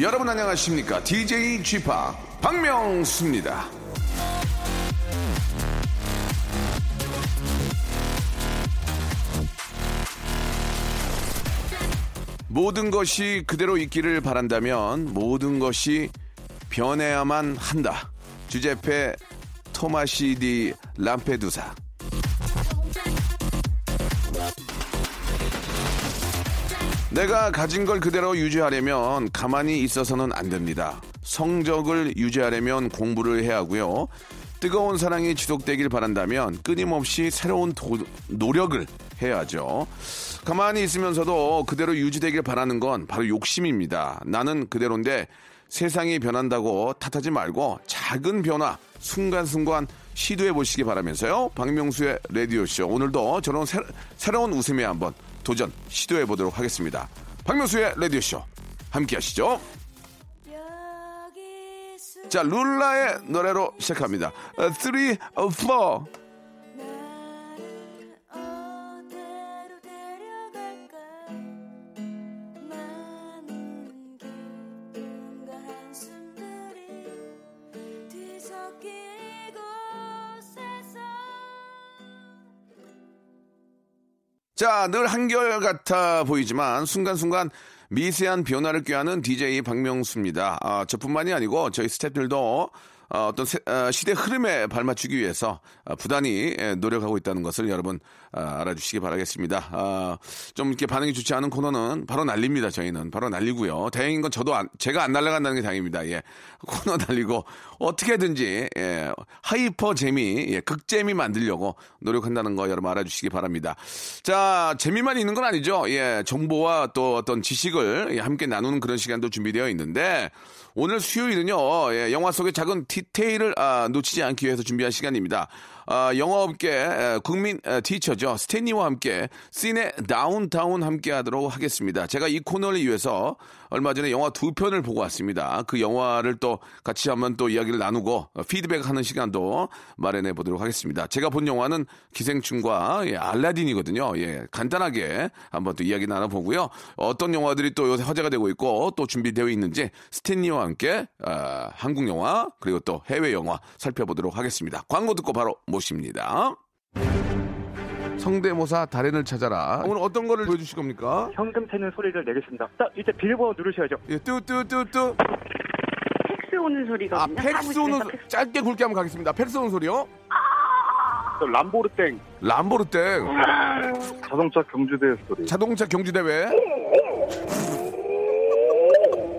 여러분 안녕하십니까 DJ g 파 박명수입니다 모든 것이 그대로 있기를 바란다면 모든 것이 변해야만 한다 주제페 토마시 디 람페두사 내가 가진 걸 그대로 유지하려면 가만히 있어서는 안 됩니다. 성적을 유지하려면 공부를 해야 하고요. 뜨거운 사랑이 지속되길 바란다면 끊임없이 새로운 도- 노력을 해야죠. 가만히 있으면서도 그대로 유지되길 바라는 건 바로 욕심입니다. 나는 그대로인데 세상이 변한다고 탓하지 말고 작은 변화 순간순간 시도해 보시기 바라면서요. 박명수의 라디오쇼. 오늘도 저런 새, 새로운 웃음에 한번 도전 시도해 보도록 하겠습니다. 박명수의 라디오쇼. 함께 하시죠. 자, 룰라의 노래로 시작합니다. 3, 4. 어디로 데려갈까 많은 기쁨과 한숨들이 뒤섞인 이곳에서 자, 늘 한결 같아 보이지만 순간순간 미세한 변화를 꾀하는 DJ 박명수입니다. 아, 저뿐만이 아니고 저희 스태프들도 어, 어떤 세- 어, 시대 흐름에 발맞추기 위해서 어, 부단히 예, 노력하고 있다는 것을 여러분 어, 알아주시기 바라겠습니다. 아, 좀 이렇게 반응이 좋지 않은 코너는 바로 날립니다. 저희는 바로 날리고요. 다행인 건 저도 안- 제가 안 날아간다는 게 다행입니다. 예, 코너 날리고 어떻게든지 예, hyper 재미, 예, 극재미 만들려고 노력한다는 거 여러분 알아주시기 바랍니다. 자, 재미만 있는 건 아니죠. 예, 정보와 또 어떤 지식을 예, 함께 나누는 그런 시간도 준비되어 있는데 오늘 수요일은요, 예, 영화 속의 작은 디테일을 아, 놓치지 않기 위해서 준비한 시간입니다. 아, 영화업계 에, 국민 에, 티처죠. 스탠리와 함께 씬의 다운타운 함께 하도록 하겠습니다. 제가 이 코너를 위해서 얼마 전에 영화 두 편을 보고 왔습니다. 그 영화를 또 같이 한번 또 이야기를 나누고 어, 피드백하는 시간도 마련해 보도록 하겠습니다. 제가 본 영화는 기생충과 예, 알라딘이거든요. 예, 간단하게 한번 또 이야기 나눠보고요. 어떤 영화들이 또 요새 화제가 되고 있고 또 준비되어 있는지 스탠리와 함께 아, 한국 영화 그리고 또 해외 영화 살펴보도록 하겠습니다. 광고 듣고 바로 모 십니다. 성대모사 달인을 찾아라. 오늘 어떤 거를 보여주실 겁니까? 현금 채는 소리를 내겠습니다. 딱 이제 비밀번호 누르셔야죠. 예, 뚜뚜뚜뚜. 팩스 오는 소리가 아, 팩스 오는 소- 짧게 굵게 한번 가겠습니다. 팩스 오는 소리요? 또 람보르땡 람보르땡. 자동차 경주대 소리. 자동차 경주대회.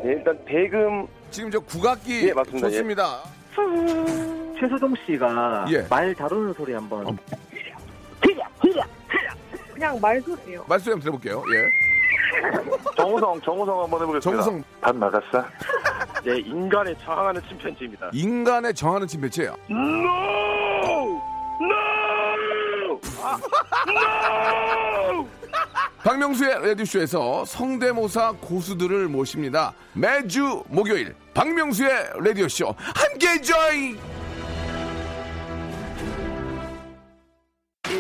네, 일단 대금 지금 저 국악기 예, 맞습니다. 좋습니다. 최수종 씨가 예. 말 다루는 소리 한번. 어. 그냥 말소리예요. 말씀 한번 들어볼게요. 예. 정우성, 정우성 한번 해보겠습니다. 정우성 밥 나갔어? 네, 인간에 저항하는 침팬지입니다. 인간에 정하는 침배체예요. 박명수의 라디오쇼에서 성대모사 고수들을 모십니다. 매주 목요일 박명수의 라디오쇼 함께 join!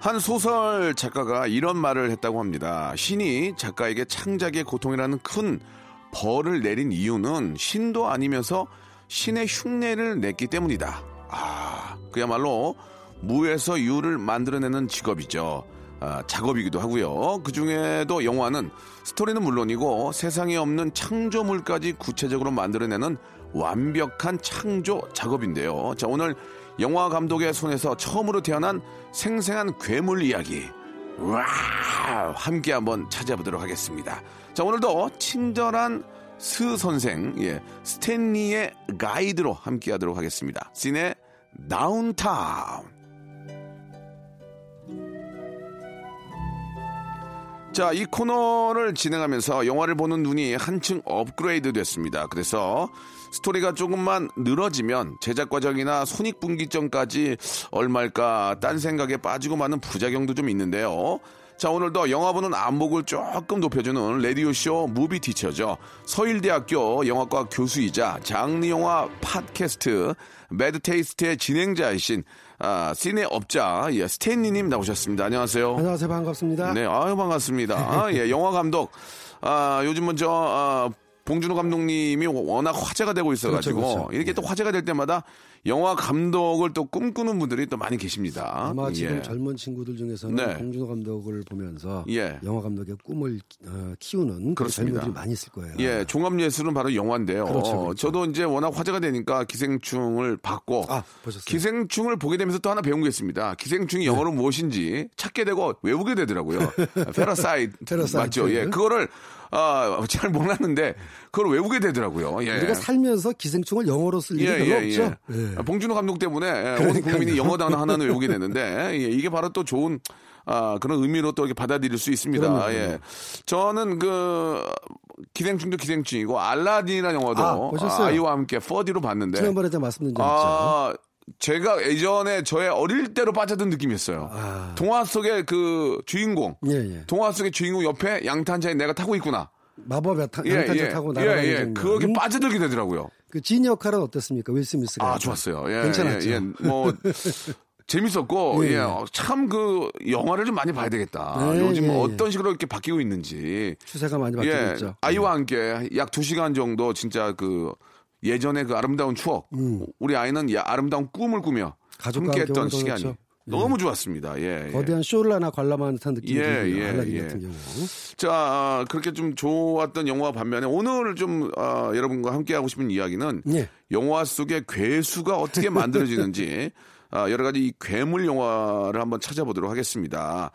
한 소설 작가가 이런 말을 했다고 합니다. 신이 작가에게 창작의 고통이라는 큰 벌을 내린 이유는 신도 아니면서 신의 흉내를 냈기 때문이다. 아, 그야말로 무에서 유를 만들어내는 직업이죠. 아, 작업이기도 하고요. 그 중에도 영화는 스토리는 물론이고 세상에 없는 창조물까지 구체적으로 만들어내는 완벽한 창조 작업인데요. 자, 오늘 영화 감독의 손에서 처음으로 태어난 생생한 괴물 이야기. 와 함께 한번 찾아보도록 하겠습니다. 자 오늘도 친절한 스 선생 예 스탠리의 가이드로 함께 하도록 하겠습니다. 씬의 다운타운. 자, 이 코너를 진행하면서 영화를 보는 눈이 한층 업그레이드 됐습니다. 그래서 스토리가 조금만 늘어지면 제작 과정이나 손익분기점까지 얼마일까 딴 생각에 빠지고 마는 부작용도 좀 있는데요. 자, 오늘도 영화 보는 안목을 조금 높여주는 라디오쇼 movie teacher죠. 서일대학교 영화과 교수이자 장르영화 팟캐스트 매드테이스트의 진행자이신 아, 시네 업자 예, 스탠리님 나오셨습니다. 안녕하세요. 안녕하세요. 반갑습니다. 네, 아유 반갑습니다. 아, 예, 영화 감독. 아, 요즘은 저 아, 봉준호 감독님이 워낙 화제가 되고 있어가지고 그렇죠, 그렇죠. 이렇게 또 화제가 될 때마다 영화 감독을 또 꿈꾸는 분들이 또 많이 계십니다. 아마 지금 예. 젊은 친구들 중에서는 네. 봉준호 감독을 보면서 예. 영화 감독의 꿈을 어, 키우는 그런. 젊은이들이 많이 있을 거예요. 예, 종합 예술은 바로 영화인데요. 그렇죠, 그렇죠. 저도 이제 워낙 화제가 되니까 기생충을 봤고 아? 기생충을 보게 되면서 또 하나 배운 게 있습니다. 기생충이 영어로 무엇인지 찾게 되고 외우게 되더라고요. Parasite. 맞죠? 예, 그거를 아, 잘 몰랐는데 그걸 외우게 되더라고요. 예. 우리가 살면서 기생충을 영어로 쓸 일이 별로 없죠. 예. 아, 봉준호 감독 때문에 예, 온 국민이 영어 단어 하나는 외우게 되는데 예, 이게 바로 또 좋은 아, 그런 의미로 또 이렇게 받아들일 수 있습니다. 그럼요, 예. 저는 그 기생충도 기생충이고 알라딘이라는 영화도 아? 아이와 함께 4D로 봤는데 지난번에 제가 말씀드린 적 있죠. 아, 제가 예전에 저의 어릴 때로 빠졌던 느낌이었어요. 아. 동화 속의 그 주인공, 예, 예. 동화 속의 주인공 옆에 양탄자에 내가 타고 있구나. 마법의 타, 예, 양탄자 예. 타고 예, 날아가는 예. 장면. 그게 빠져들게 되더라고요. 그 진 역할은 어땠습니까? 윌 스미스가. 아. 좋았어요. 예, 괜찮았죠. 예, 예. 뭐 재밌었고 예, 예, 예. 참 그 영화를 좀 많이 봐야 되겠다. 네, 요즘 예, 예. 어떤 식으로 이렇게 바뀌고 있는지. 추세가 많이 바뀌고 예. 있죠. 아이와 함께 약 두시간 정도 진짜 그 예전에 그 아름다운 추억. 우리 아이는 야- 아름다운 꿈을 꾸며 음. 가족과 함께 함께 했던 오늘 시간이 그렇죠. 너무 좋았습니다. 예. 예. 거대한 쇼를 하나 관람하는 듯한 느낌이 예. 예, 알라딘 예. 같은 경우. 자, 아, 그렇게 좀 좋았던 영화 반면에 오늘 좀 아, 여러분과 함께 하고 싶은 이야기는 예. 영화 속의 괴수가 어떻게 만들어지는지 아, 여러 가지 이 괴물 영화를 한번 찾아보도록 하겠습니다.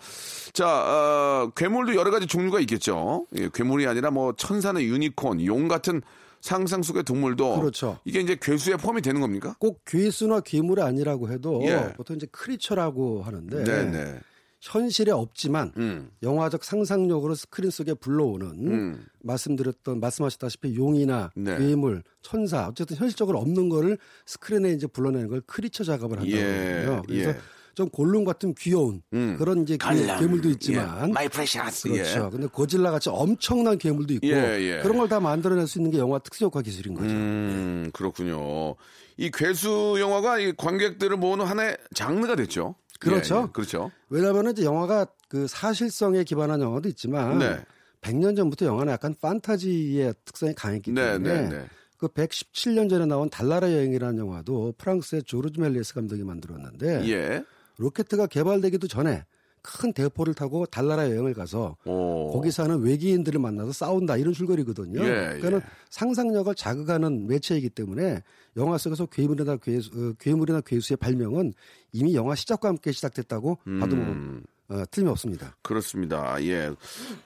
자, 어, 괴물도 여러 가지 종류가 있겠죠. 예, 괴물이 아니라 뭐 천사나 유니콘, 용 같은 상상 속의 동물도 그렇죠. 이게 이제 괴수에 포함이 되는 겁니까? 꼭 괴수나 괴물이 아니라고 해도 예. 보통 이제 크리처라고 하는데 네, 네. 현실에 없지만 음. 영화적 상상력으로 스크린 속에 불러오는 음. 말씀드렸던 말씀하셨다시피 용이나 네. 괴물, 천사 어쨌든 현실적으로 없는 거를 스크린에 이제 불러내는 걸 creature 작업을 한다고 예, 하거든요. 그래서 예. 좀 골룸 같은 귀여운 음. 그런 이제 괴- 괴물도 있지만 my precious. 그렇죠. 근데 고질라 같이 엄청난 괴물도 있고 예, 예. 그런 걸 다 만들어낼 수 있는 게 영화 특수효과 기술인 거죠. 음, 그렇군요. 이 괴수 영화가 이 관객들을 모으는 하나의 장르가 됐죠. 그렇죠. 예, 예, 그렇죠. 왜냐하면 이제 영화가 그 사실성에 기반한 영화도 있지만 네. 100년 전부터 영화는 약간 판타지의 특성이 강했기 네, 때문에 네, 네. 그 117년 전에 나온 달나라 여행이라는 영화도 프랑스의 조르주 멜리에스 감독이 만들었는데 예. 로켓트가 개발되기도 전에 큰 대포를 타고 달나라 여행을 가서 오. 거기 사는 외계인들을 만나서 싸운다 이런 줄거리거든요. 예, 그러니까는 예. 상상력을 자극하는 매체이기 때문에 영화 속에서 괴물이나 괴수, 어, 괴물이나 괴수의 발명은 이미 영화 시작과 함께 시작됐다고 봐도 뭐, 음. 어, 틀림이 없습니다. 그렇습니다. 예.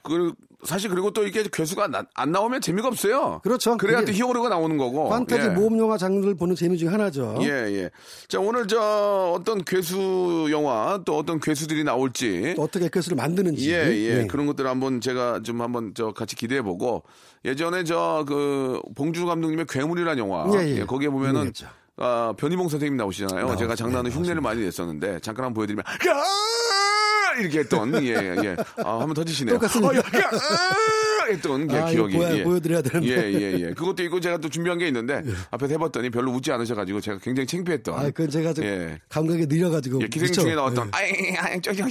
그 사실 그리고 또 이게 괴수가 나- 안 나오면 재미가 없어요. 그렇죠. 그래야 또 히어로가 나오는 거고. 판타지 예. 모험 영화 장르를 보는 재미 중에 하나죠. 예, 예. 자, 오늘 저 어떤 괴수 영화 또 어떤 괴수들이 나올지 또 어떻게 괴수를 만드는지. 예, 예. 네. 그런 것들 한번 제가 좀 한번 저 같이 기대해 보고 예전에 저 그 봉준호 감독님의 괴물이라는 영화 예, 예. 거기에 보면은 유명했죠. 아, 변희봉 선생님 나오시잖아요. 나오죠. 제가 장난은 네, 흉내를 많이 냈었는데 잠깐 한번 보여드리면 야! 이렇게 했던 예, 예. 아, 한번 터지시네요. 똑같습니다. 어, 야, 야! 했던 예, 아, 기억이 보여- 예. 보여드려야 되는데. 예, 예, 예. 그것도 있고 제가 또 준비한 게 있는데 앞에서 해봤더니 별로 웃지 않으셔가지고 제가 굉장히 창피했던. 아, 그건 제가 좀 예. 감각이 느려가지고. 예, 기생충에 미쳐. 나왔던 예. 아이 아이 저기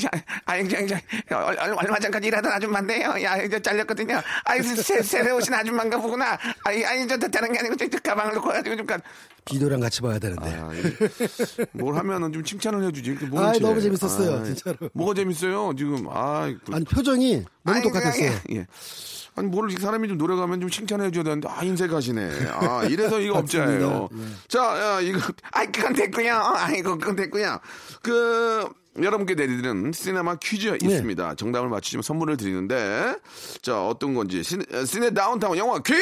아이 저기 얼- 얼마 전까지 일하던 아줌마인데요. 야 이제 잘렸거든요. 아이 새, 새로 오신 아줌마인가 보구나. 아이 아이 저 다른 게 아니고 저, 저 가방을 놓고 가지고 좀 가- 비디오랑 같이 봐야 되는데. 아, 이- 뭘 하면은 좀 칭찬을 해주지. 이렇게 아, 채. 너무 재밌었어요, 아, 진짜로. 뭐가 재밌어요? 지금 아, 그- 아니 표정이 너무 똑같았어요. 예, 예. 아니 뭘 사람이 좀 노래 가면 좀 칭찬해 줘야 되는데 아 인색하시네. 아 이래서 이거 업자예요. 맞습니다. 자, 야, 이거 아이 그건 됐고요. 아이고 그건 됐고요. 그 여러분께 내드리는 시네마 퀴즈 네. 있습니다. 정답을 맞추시면 선물을 드리는데 자 어떤 건지 시네, 시네 다운타운 영화 퀴즈.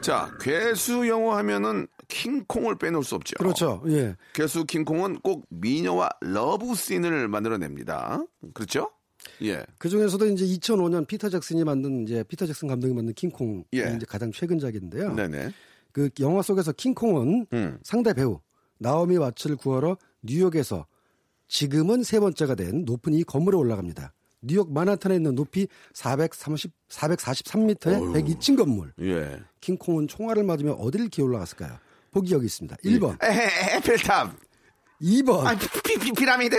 자 괴수 영화 하면은 킹콩을 빼놓을 수 없죠. 그렇죠. 예. 괴수 킹콩은 꼭 미녀와 러브 씬을 만들어냅니다. 그렇죠? 예. 그 중에서도 이제 2005년 피터 잭슨이 만든 이제 피터 잭슨 감독이 만든 킹콩이 예. 이제 가장 최근작인데요. 네네. 그 영화 속에서 킹콩은 음. 상대 배우 나오미 왓츠를 구하러 뉴욕에서 지금은 세 번째가 된 높은 이 건물에 올라갑니다. 뉴욕 맨하탄에 있는 높이 430, 443m의 102층 건물. 예. 킹콩은 총알을 맞으며 어디를 기어 올라갔을까요? 보기 여기 있습니다. 1번, 에헤, 에펠탑. 2번, 아, 피, 피, 피, 피라미드.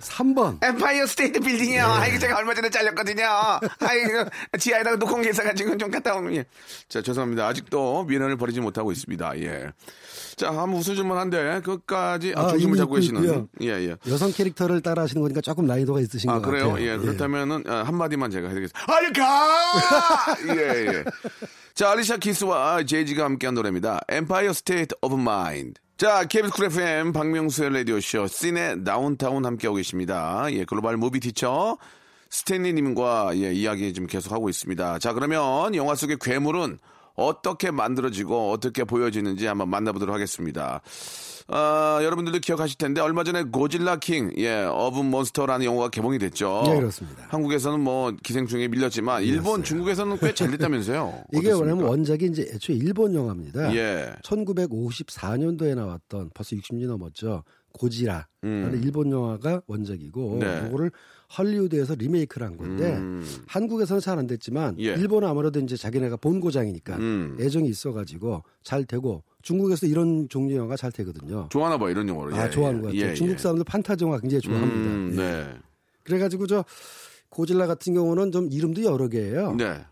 3번, 엠파이어 스테이트 빌딩이요. 아, 이거 제가 얼마 전에 잘렸거든요. 아, 이거 지하에다가 녹콩 계사가지고 좀 갔다 오면. 예. 자, 죄송합니다. 아직도 미련을 버리지 못하고 있습니다. 예. 자, 한번 웃어줄만 한데, 끝까지, 아, 아, 중심을 잡고 계시는. 있고요. 예, 예. 여성 캐릭터를 따라 하시는 거니까 조금 난이도가 있으신 아, 것 그래요? 같아요. 예, 그렇다면은, 아, 한마디만 제가 해드리겠습니다. 아이, 가! 예, 예. 자, 알리샤 키스와 제이지가 함께한 노래입니다. Empire State of Mind. 자, KBS 쿨 FM 박명수의 라디오쇼 시네 다운타운 함께하고 계십니다. 예, 글로벌 movie teacher 스탠리님과 예, 이야기 좀 계속하고 있습니다. 자, 그러면 영화 속의 괴물은 어떻게 만들어지고 어떻게 보여지는지 한번 만나보도록 하겠습니다. 아, 여러분들도 기억하실 텐데 얼마 전에 고질라 킹, 예, 어브 몬스터라는 영화가 개봉이 됐죠. 예, 그렇습니다. 한국에서는 뭐 기생충에 밀렸지만 일본, 중국에서는 꽤 잘 됐다면서요. 이게? 뭐냐면 원작이 이제 애초에 일본 영화입니다. 예. 1954년도에 나왔던 벌써 60년 넘었죠. 고지라라는 일본 영화가 원작이고 음. 네. 이거를 헐리우드에서 리메이크를 한 건데 음. 한국에서는 잘 안 됐지만 예. 일본은 아무래도 이제 자기네가 본고장이니까 음. 애정이 있어가지고 잘 되고 중국에서 이런 종류 영화가 잘 되거든요. 좋아하나 봐 이런 영화를. 아 예, 좋아하는 예. 것 같아요. 예, 중국 예. 사람들 판타지 영화 굉장히 좋아합니다. 음, 예. 네. 그래가지고 저 고질라 같은 경우는 좀 이름도 여러 개예요. 네.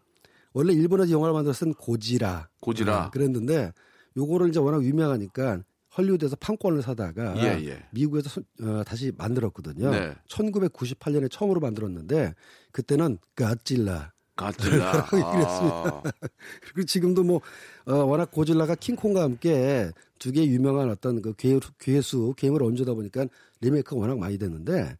원래 일본에서 영화를 만들었은 고지라. 고지라. 아, 그랬는데 요거를 이제 워낙 유명하니까 헐리우드에서 판권을 사다가 예, 예. 미국에서 손- 어, 다시 만들었거든요. 네. 1998년에 처음으로 만들었는데 그때는 가질라. 가찔라. 아, 그리고 지금도 뭐 어, 워낙 고질라가 킹콩과 함께 두개 유명한 어떤 그 괴, 괴수 괴물 원조다 보니까 리메이크가 워낙 많이 됐는데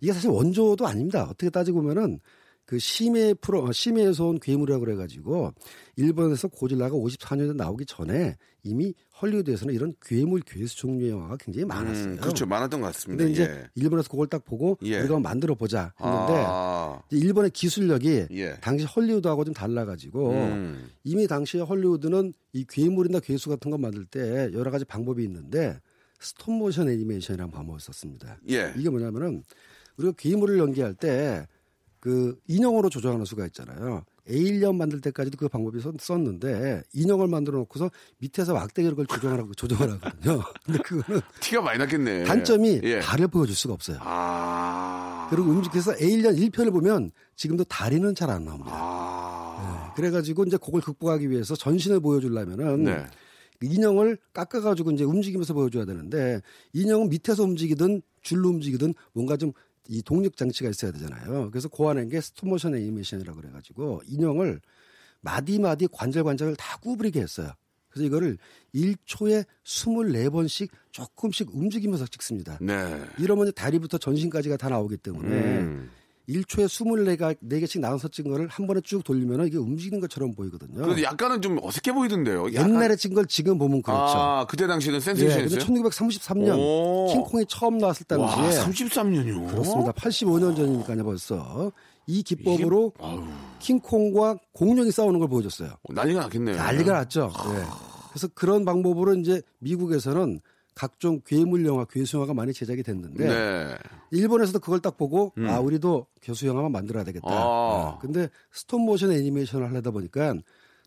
이게 사실 원조도 아닙니다. 어떻게 따지고 보면은 그 심해 프로 어, 심해에서 온 괴물이라고 그래가지고 일본에서 고질라가 54년에 나오기 전에 이미 헐리우드에서는 이런 괴물 괴수 종류의 영화가 굉장히 많았어요. 음, 그렇죠. 많았던 것 같습니다. 근데 이제 예. 일본에서 그걸 딱 보고 예. 우리가 만들어 보자 했는데 아, 일본의 기술력이 예. 당시 헐리우드하고 좀 달라가지고 음. 이미 당시에 헐리우드는 이 괴물이나 괴수 같은 거 만들 때 여러 가지 방법이 있는데 스톱모션 애니메이션이라는 방법을 썼습니다. 예. 이게 뭐냐면은 우리가 괴물을 연기할 때 그 인형으로 조정하는 수가 있잖아요. 에일리언 만들 때까지도 그 방법이 썼- 썼는데 인형을 만들어 놓고서 밑에서 막대기로 그걸 조정하라고 조정하라거든요. 근데 그거는 티가 많이 났겠네. 단점이 예. 다리를 보여줄 수가 없어요. 아. 그리고 움직여서 에일리언 1편을 보면 지금도 다리는 잘 안 나옵니다. 아. 그래가지고 이제 그걸 극복하기 위해서 전신을 보여주려면은 네. 인형을 깎아가지고 이제 움직이면서 보여줘야 되는데 인형은 밑에서 움직이든 줄로 움직이든 뭔가 좀 이 동력 장치가 있어야 되잖아요. 그래서 고안한 게 스톱모션 애니메이션이라고 그래가지고 인형을 마디 마디 관절 관절을 다 구부리게 했어요. 그래서 이거를 1초에 24번씩 조금씩 움직이면서 찍습니다. 네. 이러면 다리부터 전신까지가 다 나오기 때문에 음. 1초에 24가 4개씩 나눠서 찍은 거를 한 번에 쭉 돌리면 이게 움직이는 것처럼 보이거든요. 그래도 약간은 좀 어색해 보이던데요. 약간- 옛날에 찍은 걸 지금 보면 그렇죠. 아, 그때 당시에는 예, 센세이션이었어요? 1933년 오. 킹콩이 처음 나왔을 와, 당시에 33년이요? 그렇습니다. 85년 전이니까요 벌써 이 기법으로 킹콩과 공룡이 싸우는 걸 보여줬어요. 난리가 났겠네요. 난리가 났죠. 예. 그래서 그런 방법으로 이제 미국에서는 각종 괴물 영화, 괴수 영화가 많이 제작이 됐는데 네. 일본에서도 그걸 딱 보고 아 우리도 교수 영화만 만들어야 되겠다. 아. 어, 근데 스톱모션 애니메이션을 하려다 보니까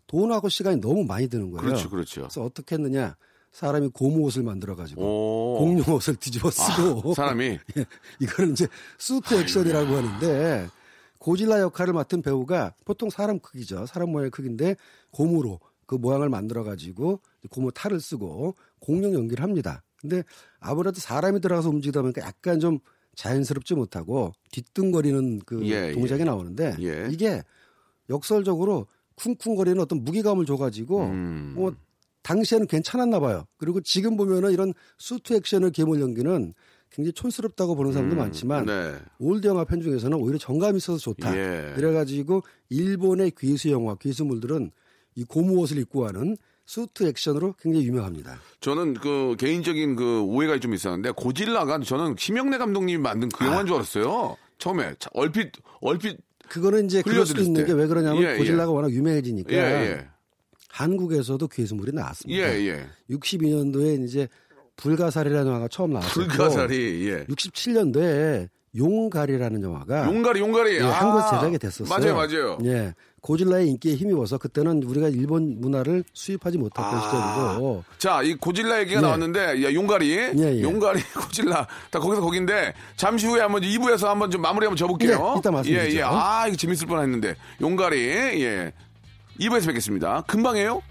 돈하고 시간이 너무 많이 드는 거예요. 그렇죠, 그렇죠. 그래서 어떻게 했느냐? 사람이 고무 옷을 만들어 가지고 오. 공룡 옷을 뒤집어 쓰고 아, 사람이 예, 이거를 이제 수트 액션이라고 하는데 고질라 역할을 맡은 배우가 보통 사람 크기죠. 사람 모양의 크기인데 고무로 그 모양을 만들어 가지고 고무 탈을 쓰고 공룡 연기를 합니다. 근데 아무래도 사람이 들어가서 움직이다 보니까 약간 좀 자연스럽지 못하고 뒤뚱거리는 그 예, 예. 동작이 나오는데 예. 이게 역설적으로 쿵쿵거리는 어떤 무게감을 줘가지고 음. 뭐 당시에는 괜찮았나 봐요. 그리고 지금 보면은 이런 수트 액션의 괴물 연기는 굉장히 촌스럽다고 보는 사람도 많지만 네. old 영화 팬 중에서는 오히려 정감이 있어서 좋다. 예. 그래가지고 일본의 괴수 영화, 괴수물들은 이 고무 옷을 입고 하는 수트 액션으로 굉장히 유명합니다. 저는 그 개인적인 그 오해가 좀 있었는데 고질라가 저는 심형래 감독님이 만든 그 영화인 줄 알았어요. 처음에 자, 얼핏 얼핏 그거는 이제 그럴 수도 있는 게 때. 왜 그러냐면 예, 예. 고질라가 워낙 유명해지니까 예, 예. 한국에서도 괴수물이 예, 나왔습니다. 예. 62년도에 이제 불가사리라는 영화가 처음 나왔고 불가사리. 예. 67년도에 용가리라는 영화가 용가리 용가리. 예, 아, 한국에서 제작이 됐었어요. 맞아요, 맞아요. 예. 고질라의 인기에 힘입어서 그때는 우리가 일본 문화를 수입하지 못했던 시절이고 자, 이 고질라 얘기가 예. 나왔는데, 야, 용가리. 예. 용가리, 고질라. 다 거기서 거긴데, 잠시 후에 한번 2부에서 한번 좀 마무리 한번 줘볼게요. 예, 이따 말씀드리죠. 예, 예. 아, 이거 재밌을 뻔 했는데. 용가리, 예. 2부에서 뵙겠습니다. 금방에요?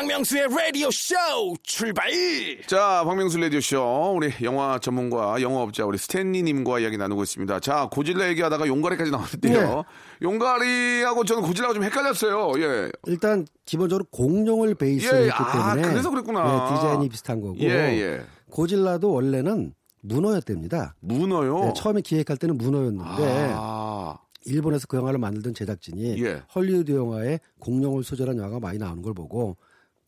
박명수의 라디오 쇼 출발 자, 박명수 라디오 쇼. 우리 영화 전문가, 영화업자, 우리 스탠리님과 이야기 나누고 있습니다. 자, 고질라 얘기하다가 용가리까지 나왔는데요. 네. 용가리하고 저는 고질라가 좀 헷갈렸어요. 예. 일단 기본적으로 공룡을 베이스로 예, 했기 아, 때문에 그래서 그랬구나. 예, 디자인이 비슷한 거고 예, 예. 고질라도 원래는 문어였답니다. 문어요. 네, 처음에 기획할 때는 문어였는데 아, 일본에서 그 영화를 만들던 제작진이 예. 헐리우드 영화에 공룡을 소재한 영화가 많이 나오는 걸 보고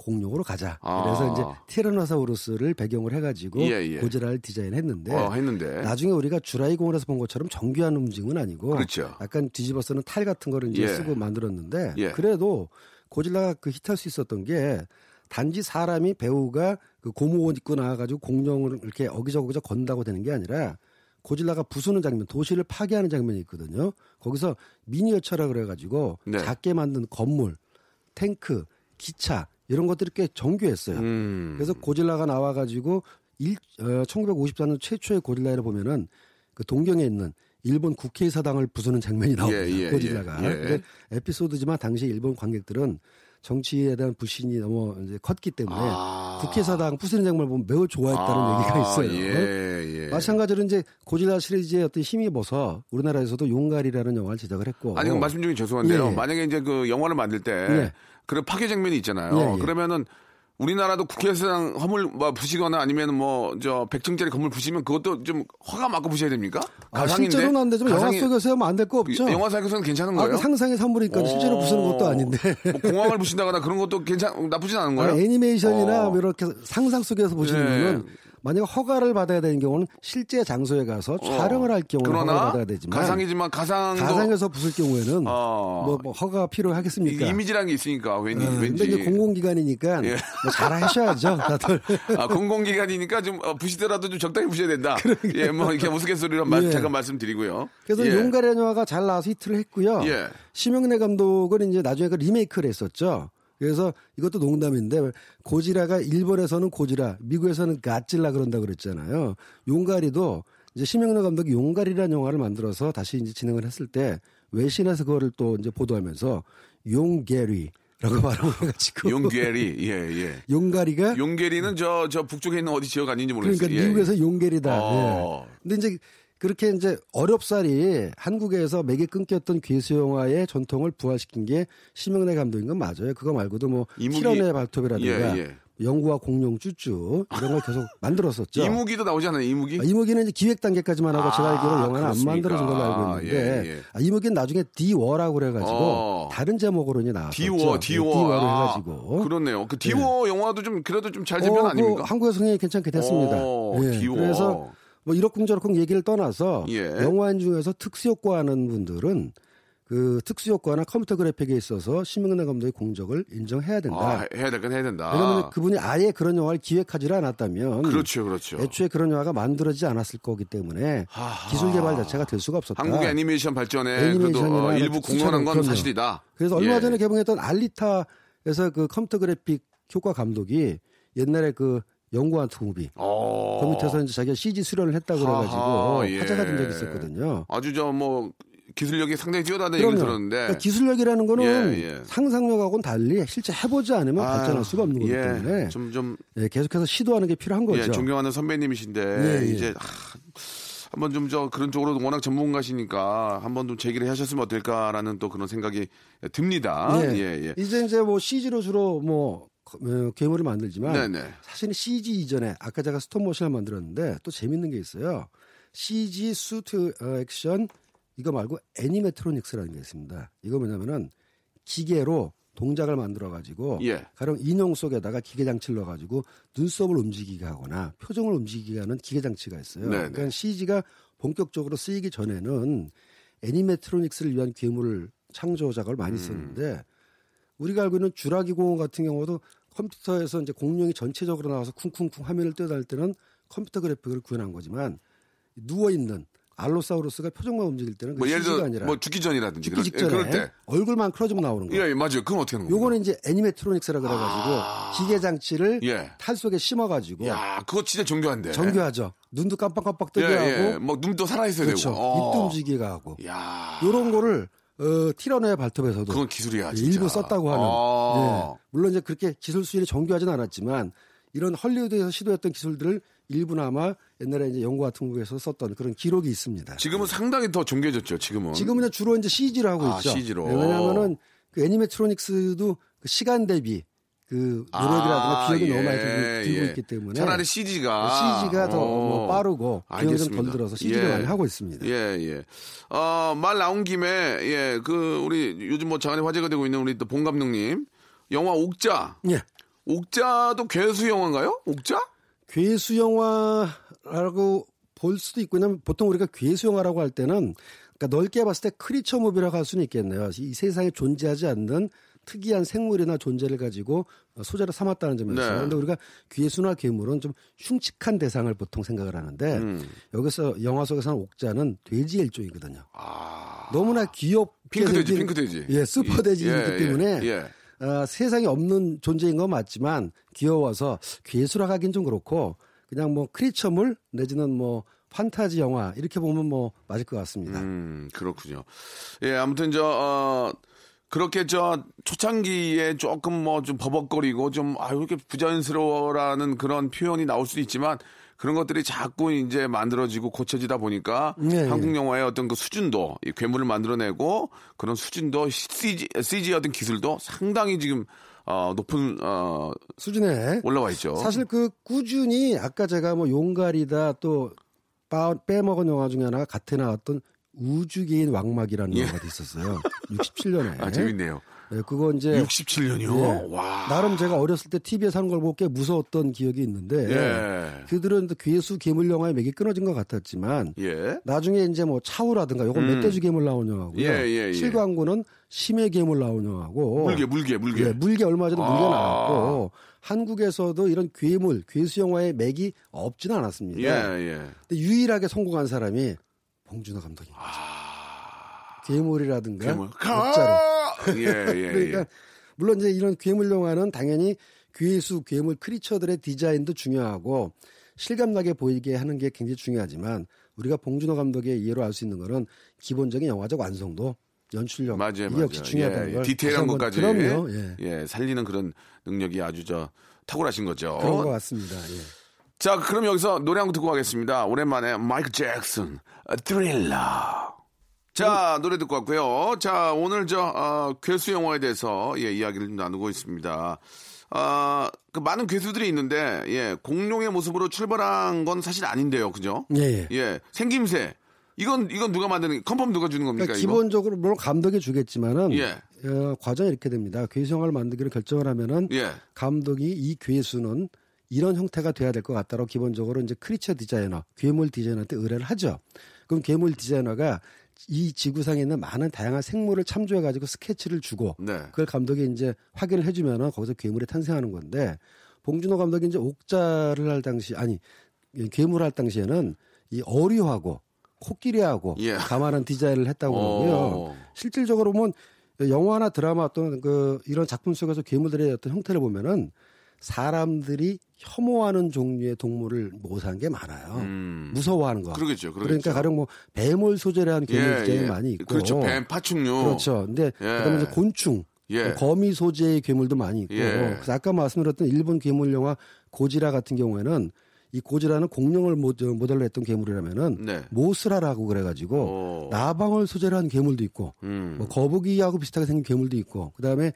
공룡으로 가자. 아. 그래서 이제 티라노사우루스를 배경으로 해가지고 예, 예. 고질라를 디자인했는데 어, 했는데. 나중에 우리가 주라이 공원에서 본 것처럼 정교한 움직임은 아니고 그렇죠. 약간 뒤집어 쓰는 탈 같은 거를 이제 예. 쓰고 만들었는데 예. 그래도 고질라가 그 히트할 수 있었던 게 단지 사람이 배우가 그 고무 옷 입고 나와가지고 공룡을 이렇게 어기저기저 건다고 되는 게 아니라 고질라가 부수는 장면, 도시를 파괴하는 장면이 있거든요. 거기서 미니어처라 그래가지고 네. 작게 만든 건물, 탱크, 기차 이런 것들이 꽤 정교했어요. 음. 그래서 고질라가 나와가지고 일, 어, 1954년 최초의 고질라를 보면은 그 동경에 있는 일본 국회의사당을 부수는 장면이 나옵니다. 예, 예, 고질라가. 예, 예. 근데 에피소드지만 당시 일본 관객들은 정치에 대한 불신이 너무 이제 컸기 때문에 아. 국회의사당 부수는 장면을 보면 매우 좋아했다는 얘기가 있어요. 예, 예. 마찬가지로 이제 고질라 시리즈의 어떤 힘입어서 우리나라에서도 용갈이라는 영화를 제작을 했고. 아니, 그 말씀 중에 죄송한데요. 예, 예. 만약에 이제 그 영화를 만들 때 예. 그런 파괴 장면이 있잖아요. 예, 예. 그러면은 우리나라도 국회의사당 허물 뭐 부시거나 아니면 뭐저 100층짜리 건물 부시면 그것도 좀 허가 맞고 부셔야 됩니까? 아, 가상인데? 실제로는 안 되지만 영화 가상이- 속에서 하면 안 될 거 없죠. 영화사에서는 괜찮은 아, 거예요? 그 상상의 산물이니까 실제로 부수는 것도 아닌데. 뭐 공항을 부신다거나 그런 것도 괜찮 나쁘진 않은 아, 거예요? 애니메이션이나 어. 뭐 이렇게 상상 속에서 보시는 예. 분은 만약 허가를 받아야 되는 경우는 실제 장소에 가서 촬영을 할 경우는 허가를 어. 받아야 되지만 가상이지만 가상도 가상에서 부술 경우에는 어. 뭐, 뭐 허가가 필요하겠습니까? 이- 이미지라는 게 있으니까 왠지 어, 왠지 근데 이제 공공기관이니까 예. 뭐 잘 하셔야죠, 다들. 아, 공공기관이니까 좀 어, 부시더라도 좀 적당히 부셔야 된다. 예, 뭐 이렇게 우스갯소리로 말- 예. 잠깐 말씀드리고요. 그래서 예. 용가리 영화가 잘 나와서 히트를 했고요. 예. 심영래 감독은 이제 나중에 그 리메이크를 했었죠. 그래서 이것도 농담인데 고지라가 일본에서는 고지라, 미국에서는 가찔라 그런다 그랬잖아요. 용가리도 이제 심영래 감독이 용가리라는 영화를 만들어서 다시 이제 진행을 했을 때 외신에서 그거를 또 이제 보도하면서 용게리 라고 말을 해가지고 용계리, 예, 예. 용가리가 용계리는 저, 저 북쪽에 있는 어디 지역 아닌지 모르겠어요. 그러니까 예. 미국에서 용계리다. 어. 예. 근데 이제 그렇게 이제 어렵사리 한국에서 맥이 끊겼던 괴수 영화의 전통을 부활시킨 게 심영래 감독인 건 맞아요. 그거 말고도 뭐 이무기- 발톱이라든가 예, 예. 영구와 공룡 쭈쭈 이런 걸 계속 만들었었죠. 이무기도 나오잖아요, 이무기. 아, 이무기는 이제 기획 단계까지만 하고 제가 아, 알기로 영화는 그렇습니까? 안 만들어진 걸로 알고 있는데 예, 예. 아, 이무기는 나중에 디워라고 그래가지고 어. 다른 제목으로 이제 나왔었죠. 디워, 예, 디워. 디워로 아, 해가지고 예. 그렇네요. 그 디워 영화도 좀, 그래도 좀 잘 된편 어, 아닙니까? 그 한국에서 흥행이 괜찮게 됐습니다. 오, 예, 디워. 그래서 뭐 이러쿵저러쿵 얘기를 떠나서 예. 영화인 중에서 특수효과 하는 분들은 그 특수효과나 컴퓨터 그래픽에 있어서 심형래 감독의 공적을 인정해야 된다. 아, 해야 될건 해야 된다. 왜냐하면 그분이 아예 그런 영화를 기획하지 않았다면 그렇죠, 그렇죠. 애초에 그런 영화가 만들어지지 않았을 거기 때문에 하하. 기술 개발 자체가 될 수가 없었다. 한국의 애니메이션 발전에 그래도 애니메이션이나 어, 일부 공헌한 건 그럼요. 사실이다. 그래서 얼마 예. 전에 개봉했던 알리타에서 그 컴퓨터 그래픽 효과 감독이 옛날에 그 영구아트무비. 어. 그 밑에서 이제 자기가 CG 수련을 했다고 하하, 그래가지고 예. 화제가 된 적이 있었거든요. 아주 저뭐 기술력이 상당히 뛰어나다는 얘기를. 들었는데 그러니까 기술력이라는 거는 예, 예. 상상력하고는 달리 실제 해보지 않으면 아, 발전할 수가 없는 거기 예, 때문에 좀좀 예, 계속해서 시도하는 게 필요한 거죠. 예, 존경하는 선배님이신데 예, 예. 이제 아, 한번 좀 저 그런 쪽으로 워낙 전문가시니까 한번 좀 제기를 하셨으면 어떨까라는 또 그런 생각이 듭니다. 예. 예, 예. 이제 이제 뭐 CG로 주로 뭐 어, 괴물을 만들지만 네네. 사실은 CG 이전에 아까 제가 스톱모션을 만들었는데 또 재밌는 게 있어요. CG 수트 어, 액션 이거 말고 애니메트로닉스라는 게 있습니다. 이거 뭐냐면은 기계로 동작을 만들어 가지고 예. 가령 인형 속에다가 기계 장치를 넣어 가지고 눈썹을 움직이게 하거나 표정을 움직이게 하는 기계 장치가 있어요. 네네. 그러니까 CG가 본격적으로 쓰이기 전에는 애니메트로닉스를 위한 괴물 창조 작업을 많이 썼는데 우리가 알고 있는 주라기 공원 같은 경우도 컴퓨터에서 이제 공룡이 전체적으로 나와서 쿵쿵쿵 화면을 떼어달 때는 컴퓨터 그래픽을 구현한 거지만 누워 있는 알로사우루스가 표정만 움직일 때는 그뭐 예를 들어 아니라 뭐 죽기 전이라든지 죽기 예, 직전에 때. 얼굴만 클로즈업 나오는 예, 거예요. 예, 맞아요. 그건 어떻게 하는 거예요? 요거는 이제 애니메트로닉스라 그래가지고 기계 장치를 예. 탈 속에 심어가지고 야, 그거 진짜 정교한데. 정교하죠. 눈도 깜빡깜빡 뜨게 예, 하고 예. 뭐 눈도 살아 있어야 그렇죠. 되고. 어. 입도 움직이게 하고 야. 요런 거를 어, 티라노의 발톱에서도 그건 기술이야, 진짜. 일부 썼다고 하는. 아. 예. 물론 이제 그렇게 기술 수준이 정교하진 않았지만 이런 헐리우드에서 시도했던 기술들을 일부나마 옛날에 이제 영화 같은 거에서 썼던 그런 기록이 있습니다. 지금은 상당히 더 정교해졌죠, 지금은. 지금은 주로 이제 CG로 하고 아, 있죠. CG 로. 네, 왜냐하면은 그 애니메트로닉스도 그 시간 대비 그 노력이라든가 비용이 너무 많이 들고, 들고 있기 때문에 아, 차라리 CG가 CG가 더 뭐 빠르고 비용이 좀덜 들어서 CG를 많이 하고 있습니다. 예, 예. 어, 말 나온 김에 예, 그 우리 요즘 뭐 장안에 화제가 되고 있는 우리 또 봉 감독님 영화 옥자. 예. 옥자도 괴수 영화인가요? 옥자? 괴수 영화라고 볼 수도 있고 왜냐면 보통 우리가 괴수 영화라고 할 때는 그러니까 넓게 봤을 때 크리처 무비라고 할 수는 있겠네요. 이 세상에 존재하지 않는 특이한 생물이나 존재를 가지고 소재로 삼았다는 점에서 네. 그런데 우리가 괴수나 괴물은 좀 흉측한 대상을 보통 생각을 하는데 음. 여기서 영화 속에서는 옥자는 돼지의 일종이거든요. 아. 너무나 귀엽게 핑크돼지, 핑크돼지. 예, 슈퍼돼지이기 예, 예, 때문에 예. 어, 세상에 없는 존재인 건 맞지만 귀여워서 괴수라 하긴 좀 그렇고 그냥 뭐 크리처물 내지는 뭐 판타지 영화 이렇게 보면 뭐 맞을 것 같습니다. 음, 그렇군요. 예, 아무튼 저, 어, 그렇게 저 초창기에 조금 뭐 좀 버벅거리고 좀 아유 이렇게 부자연스러워라는 그런 표현이 나올 수도 있지만 그런 것들이 자꾸 이제 만들어지고 고쳐지다 보니까 네, 한국 영화의 어떤 그 수준도 이 괴물을 만들어내고 그런 수준도 CG CG 어떤 기술도 상당히 지금 어 높은 어 수준에 올라와 있죠. 사실 그 꾸준히 아까 제가 뭐 용갈이다 또 빠- 빼먹은 영화 중에 하나가 같이 나왔던 우주개인 왕막이라는 예. 영화가 있었어요. 67년에. 아 재밌네요. 네, 그거 이제 67년이요. 예. 와. 나름 제가 어렸을 때 TV에서 하는 걸 보고 꽤 무서웠던 기억이 있는데 예. 그들은 또 괴수 괴물 영화에 맥이 끊어진 것 같았지만 예. 나중에 이제 뭐 차우라든가 요건 음. 멧돼지 괴물 나온 영화고요. 예, 예, 예. 실광구는 심해 괴물 나온 영화고. 물개 물개 물개. 예, 물개 얼마 전에 물개 아. 나왔고 한국에서도 이런 괴물 괴수 영화의 맥이 없지는 않았습니다. 예, 예. 근데 유일하게 성공한 사람이 봉준호 감독인 거죠. 괴물이라든가 아. 괴물. 옥자로. 예, 예, 그러니까 예. 물론 이제 이런 괴물 영화는 당연히 괴수, 괴물, 크리처들의 디자인도 중요하고 실감나게 보이게 하는 게 굉장히 중요하지만 우리가 봉준호 감독의 이해로 알 수 있는 거는 기본적인 영화적 완성도, 연출력 맞아요, 맞아요. 역시 중요하다는 예, 걸 디테일한 것까지 그럼요. 예. 예, 살리는 그런 능력이 아주 저 탁월하신 거죠. 그런 것 같습니다. 예. 자, 그럼 여기서 노래 한 곡 듣고 가겠습니다. 오랜만에 마이클 잭슨, 드릴러. 자, 노래 듣고 왔고요. 자, 오늘 저, 어, 괴수 영화에 대해서, 예, 이야기를 좀 나누고 있습니다. 아, 그 많은 괴수들이 있는데, 예, 공룡의 모습으로 출발한 건 사실 아닌데요. 그죠? 예, 예. 예, 생김새. 이건, 이건 누가 만드는, 컨펌 누가 주는 겁니까? 그러니까? 기본적으로 물론 감독이 주겠지만은 예. 어, 과정이 이렇게 됩니다. 괴수 영화를 만들기로 결정을 하면은 예. 감독이 이 괴수는 이런 형태가 돼야 될 것 같다고 기본적으로 이제 크리처 디자이너, 괴물 디자이너한테 의뢰를 하죠. 그럼 괴물 디자이너가 이 지구상에 있는 많은 다양한 생물을 참조해 가지고 스케치를 주고 네. 그걸 감독이 이제 확인을 해주면은 거기서 괴물이 탄생하는 건데 봉준호 감독이 이제 옥자를 할 당시 아니 이 괴물 할 당시에는 이 어류하고 코끼리하고 예. 감안한 디자인을 했다고 그러고요. 어. 실질적으로 보면 영화나 드라마 또는 그 이런 작품 속에서 괴물들의 어떤 형태를 보면은 사람들이 혐오하는 종류의 동물을 모사한 게 많아요. 음. 무서워하는 거. 그러겠죠, 그러겠죠. 그러니까 가령 뭐 뱀을 소재로 한 괴물 굉장히 많이 있고. 그렇죠. 뱀, 파충류. 그렇죠. 근데 예. 그다음에 이제 곤충, 예. 거미 소재의 괴물도 많이 있고. 예. 그래서 아까 말씀드렸던 일본 괴물 영화 고지라 같은 경우에는 이 고지라는 공룡을 모델로 했던 괴물이라면은 네. 모스라라고 그래가지고 오. 나방을 소재로 한 괴물도 있고, 음. 뭐 거북이하고 비슷하게 생긴 괴물도 있고, 그다음에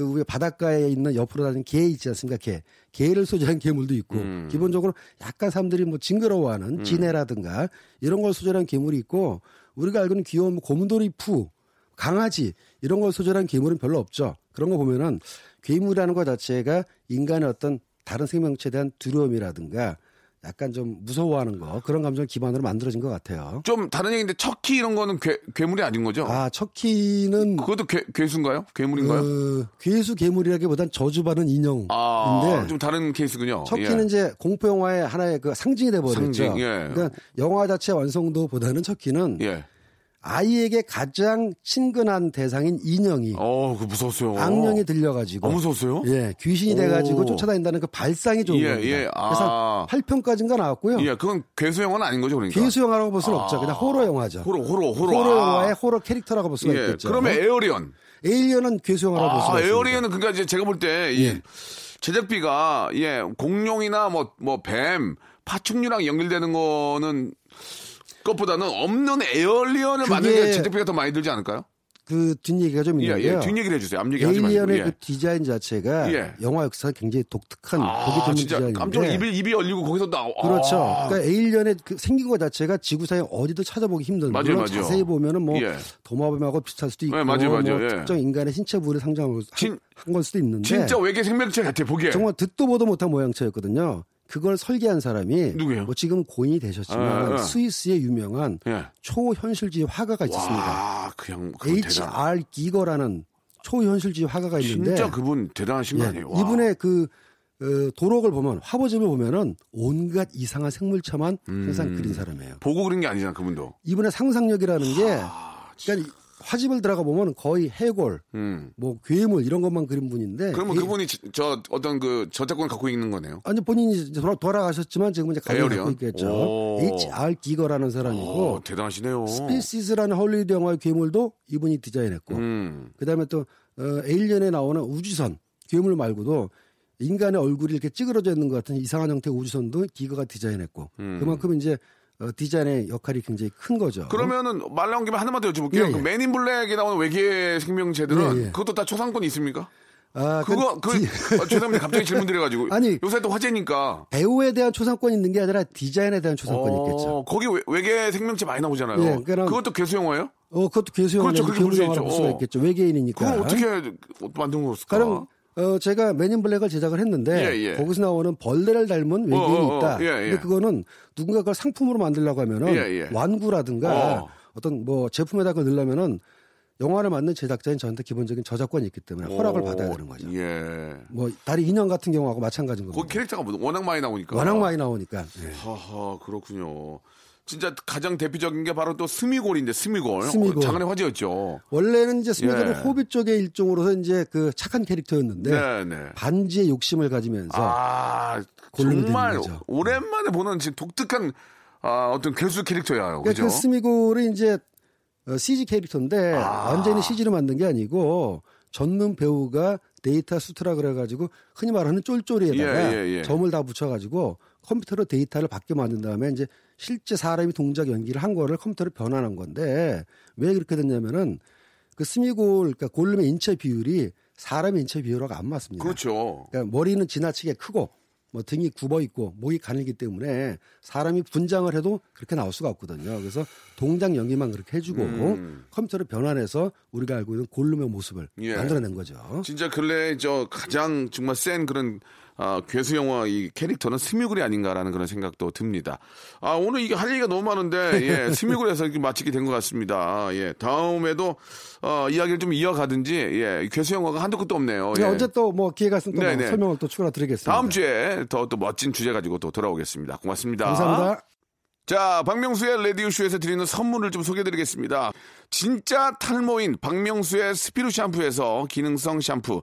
그 우리 바닷가에 있는 옆으로 다니는 개 있지 않습니까? 개. 개를 소재한 괴물도 있고, 음. 기본적으로 약간 사람들이 뭐 징그러워하는 지네라든가 이런 걸 소재로 한 괴물이 있고, 우리가 알고는 귀여운 뭐 곰돌이 푸, 강아지 이런 걸 소재로 한 괴물은 별로 없죠. 그런 거 보면은 괴물이라는 것 자체가 인간의 어떤 다른 생명체에 대한 두려움이라든가 약간 좀 무서워하는 거 그런 감정을 기반으로 만들어진 것 같아요. 좀 다른 얘기인데 척키 이런 거는 괴, 괴물이 아닌 거죠? 아 척키는 그것도 괴, 괴수인가요? 괴물인가요? 어, 괴수 괴물이라기보단 저주받은 인형인데 아, 좀 다른 케이스군요. 척키는 예. 이제 공포 영화의 하나의 그 상징이 돼 버렸죠. 상징, 예. 그러니까 영화 자체 완성도보다는 척키는 예. 아이에게 가장 친근한 대상인 인형이 어, 그 무서웠어요. 악령이 들려가지고 어, 무서웠어요? 예, 귀신이 오. 돼가지고 쫓아다닌다는 그 발상이 좋은 예, 겁니다. 예. 아. 그래서 8편까지인가 나왔고요. 예, 그건 괴수 영화는 아닌 거죠, 그러니까. 괴수 영화라고 볼 수는 아. 없죠. 그냥 호러 영화죠. 호러, 호러, 호러. 호러 아. 영화의 호러 캐릭터라고 볼 수가 예, 있겠죠. 그러면 에어리언. 에일리언은 괴수 영화라고 볼 수가 아, 있습니다. 에어리언은 그러니까 이제 제가 볼 때, 이 예. 제작비가, 예, 공룡이나 뭐, 뭐, 뱀, 파충류랑 연결되는 거는, 것보다는 없는 에어리언을 그게- 만드는 게 제작비가 더 많이 들지 않을까요? 그 뒷얘기가 좀 예, 있는데요. 예. 뒷얘기를 해주세요. 앞얘기 하지 마시고. 에일리언의 예. 그 디자인 자체가 예. 영화 역사에 굉장히 독특한 보기 아, 드문 진짜 디자인인데 깜짝 입이, 입이 열리고 거기서 나, 그렇죠. 아. 그러니까 에일리언의 그 생긴 것 자체가 지구상에 어디도 찾아보기 힘든. 맞아요, 물론 맞아요. 자세히 보면은 뭐 예. 도마뱀하고 비슷할 수도 있고, 네, 맞아요, 맞아요. 뭐 예. 특정 인간의 신체 부위를 한걸 수도 있는데 진짜 외계 생명체 같아, 보기에. 정말 듣도 보도 못한 모양새였거든요. 그걸 설계한 사람이 누구예요? 뭐 지금 고인이 되셨지만 아, 아. 스위스의 유명한 예. 초현실주의 화가가 있었습니다. 와, 그냥. H.R. 기거라는 초현실주의 화가가 있는데 진짜 그분 대단하신 거 예, 아니에요? 와. 이분의 그 어, 도록을 보면 화보집을 보면은 온갖 이상한 생물체만 음. 항상 그린 사람이에요. 보고 그린 게 아니잖아, 그분도. 이분의 상상력이라는 게 그러니까 이 화집을 들어가 보면 거의 해골, 음. 뭐 괴물 이런 것만 그린 분인데 그러면 이- 그분이 지- 저 어떤 그 저작권을 갖고 있는 거네요. 아니 본인이 돌아, 돌아가셨지만 지금 이제 에어리언? 갖고 있겠죠. 오. H.R. 기거라는 사람이고 오, 대단하시네요. 스피시스라는 헐리우드 영화의 괴물도 이분이 디자인했고 음. 그다음에 또 어, 에일리언에 나오는 우주선 괴물 말고도 인간의 얼굴이 이렇게 찌그러져 있는 것 같은 이상한 형태의 우주선도 기거가 디자인했고 음. 그만큼 이제 어, 디자인의 역할이 굉장히 큰 거죠. 그러면은 말 나온 김에 하나만 더 여쭤볼게요. 예, 그 예. 맨인 블랙에 나오는 외계 생명체들은 예, 예. 그것도 다 초상권이 있습니까? 아, 그거 그 디- 아, 죄송합니다. 갑자기 질문 드려가지고 아니. 요새 또 화제니까. 배우에 대한 초상권이 있는 게 아니라 디자인에 대한 초상권이 있겠죠. 어, 거기 외, 외계 생명체 많이 나오잖아요. 예, 그럼- 그것도 괴수 영화예요? 어, 그것도 괴수 영화 그렇죠, 그렇게 볼수 괴물 영화로 있죠. 볼 수가 어. 있겠죠. 외계인이니까. 그걸 어떻게 만든 거였을까? 가령 어, 제가 맨인 블랙을 제작을 했는데 예, 예. 거기서 나오는 벌레를 닮은 외계인이 어, 어, 어. 있다. 예, 예. 근데 그거는 누군가 그걸 상품으로 만들려고 하면은 예, 예. 완구라든가 어. 어. 떤뭐 제품에다 그걸 넣으려면은 영화를 만든 제작자인 저한테 기본적인 저작권이 있기 때문에 허락을 오, 받아야 되는 거죠. 예. 뭐 다리 인형 같은 경우하고 마찬가지인 겁니다. 거기 캐릭터가 뭐 워낙 많이 나오니까. 워낙 많이 나오니까. 예. 하하 그렇군요. 진짜 가장 대표적인 게 바로 또 스미골인데 스미골. 스미골. 어, 작년에 화제였죠. 원래는 이제 스미드는 예. 호빗 쪽의 일종으로서 이제 그 착한 캐릭터였는데 네, 네. 반지의 욕심을 가지면서 아 정말. 오랜만에 보는 진짜 독특한 아, 어떤 괴수 캐릭터야. 그러니까 그죠? 그 스미골이 이제 어, CG 캐릭터인데 아. 완전히 CG로 만든 게 아니고 전문 배우가 데이터 수트라 그래가지고 흔히 말하는 쫄쫄이에다가 예, 예, 예. 점을 다 붙여가지고 컴퓨터로 데이터를 받게 만든 다음에 이제 실제 사람이 동작 연기를 한 거를 컴퓨터로 변환한 건데 왜 그렇게 됐냐면은 그 스미골 그러니까 골룸의 인체 비율이 사람의 인체 비율하고 안 맞습니다. 그렇죠. 그러니까 머리는 지나치게 크고 뭐 등이 굽어 있고 목이 가늘기 때문에 사람이 분장을 해도 그렇게 나올 수가 없거든요. 그래서 동작 연기만 그렇게 해주고 음. 컴퓨터를 변환해서 우리가 알고 있는 골룸의 모습을 예. 만들어낸 거죠. 진짜 근래 저 가장 정말 센 그런 아, 괴수 영화 이 캐릭터는 스미굴이 아닌가라는 그런 생각도 듭니다. 아, 오늘 이게 할 얘기가 너무 많은데, 예, 스미굴에서 이렇게 마치게 된 것 같습니다. 예, 다음에도, 어, 이야기를 좀 이어가든지, 예, 괴수 영화가 한도 끝도 없네요. 예. 언제 또 뭐 기회가 있으면 또 네네. 설명을 또 추가로 드리겠습니다. 다음 주에 더 또 멋진 주제 가지고 또 돌아오겠습니다. 고맙습니다. 감사합니다. 자, 박명수의 라디오쇼에서 드리는 선물을 좀 소개해드리겠습니다. 진짜 탈모인 박명수의 스피루 샴푸에서 기능성 샴푸,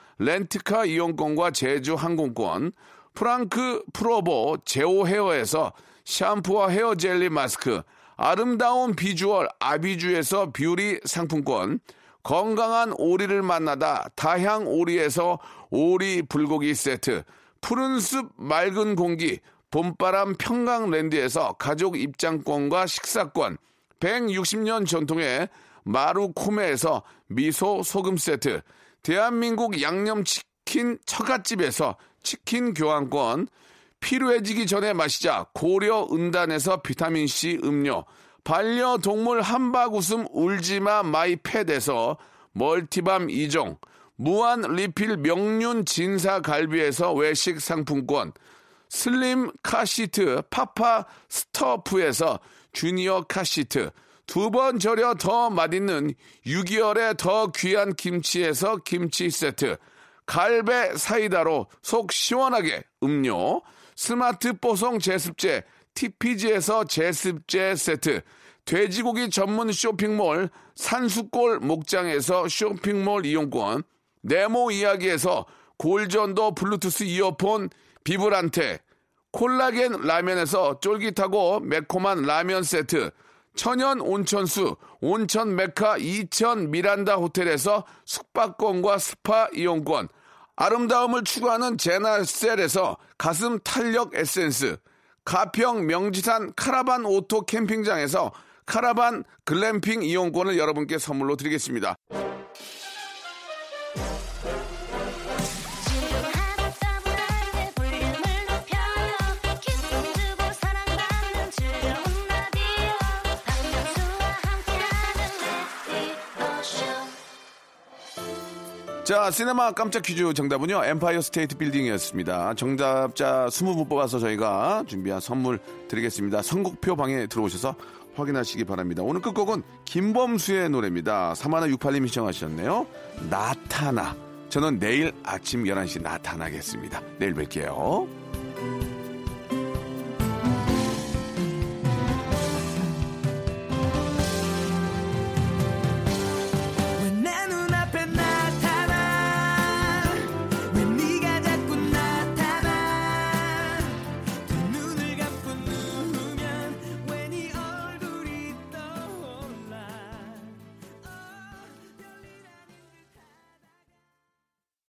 렌트카 이용권과 제주 항공권, 프랑크 프로보 제오 헤어에서 샴푸와 헤어 젤리 마스크, 아름다운 비주얼 아비주에서 뷰리 상품권, 건강한 오리를 만나다 다향 오리에서 오리 불고기 세트, 푸른 숲 맑은 공기 봄바람 평강랜드에서 가족 입장권과 식사권, 160년 전통의 마루코메에서 미소 소금 세트, 대한민국 양념치킨 처갓집에서 치킨 교환권, 필요해지기 전에 마시자 고려 은단에서 비타민C 음료, 반려동물 한바구음 울지마 마이 팻에서 멀티밤 2종, 무한 리필 명륜 진사 갈비에서 외식 상품권, 슬림 카시트 파파 스토프에서 주니어 카시트, 두 번 절여 더 맛있는 6개월의 더 귀한 김치에서 김치 세트, 갈배 사이다로 속 시원하게 음료, 스마트 뽀송 제습제 TPG에서 제습제 세트, 돼지고기 전문 쇼핑몰 산수골 목장에서 쇼핑몰 이용권, 네모 이야기에서 골전도 블루투스 이어폰 비브란테, 콜라겐 라면에서 쫄깃하고 매콤한 라면 세트, 천연 온천수 온천 메카 이천 미란다 호텔에서 숙박권과 스파 이용권, 아름다움을 추구하는 제나셀에서 가슴 탄력 에센스, 가평 명지산 카라반 오토 캠핑장에서 카라반 글램핑 이용권을 여러분께 선물로 드리겠습니다. 자, 시네마 깜짝 퀴즈 정답은요, 엠파이어 스테이트 빌딩이었습니다. 정답자 20분 뽑아서 저희가 준비한 선물 드리겠습니다. 선곡표 방에 들어오셔서 확인하시기 바랍니다. 오늘 끝곡은 김범수의 노래입니다. 3168님 시청하셨네요. 나타나. 저는 내일 아침 11시 나타나겠습니다. 내일 뵐게요.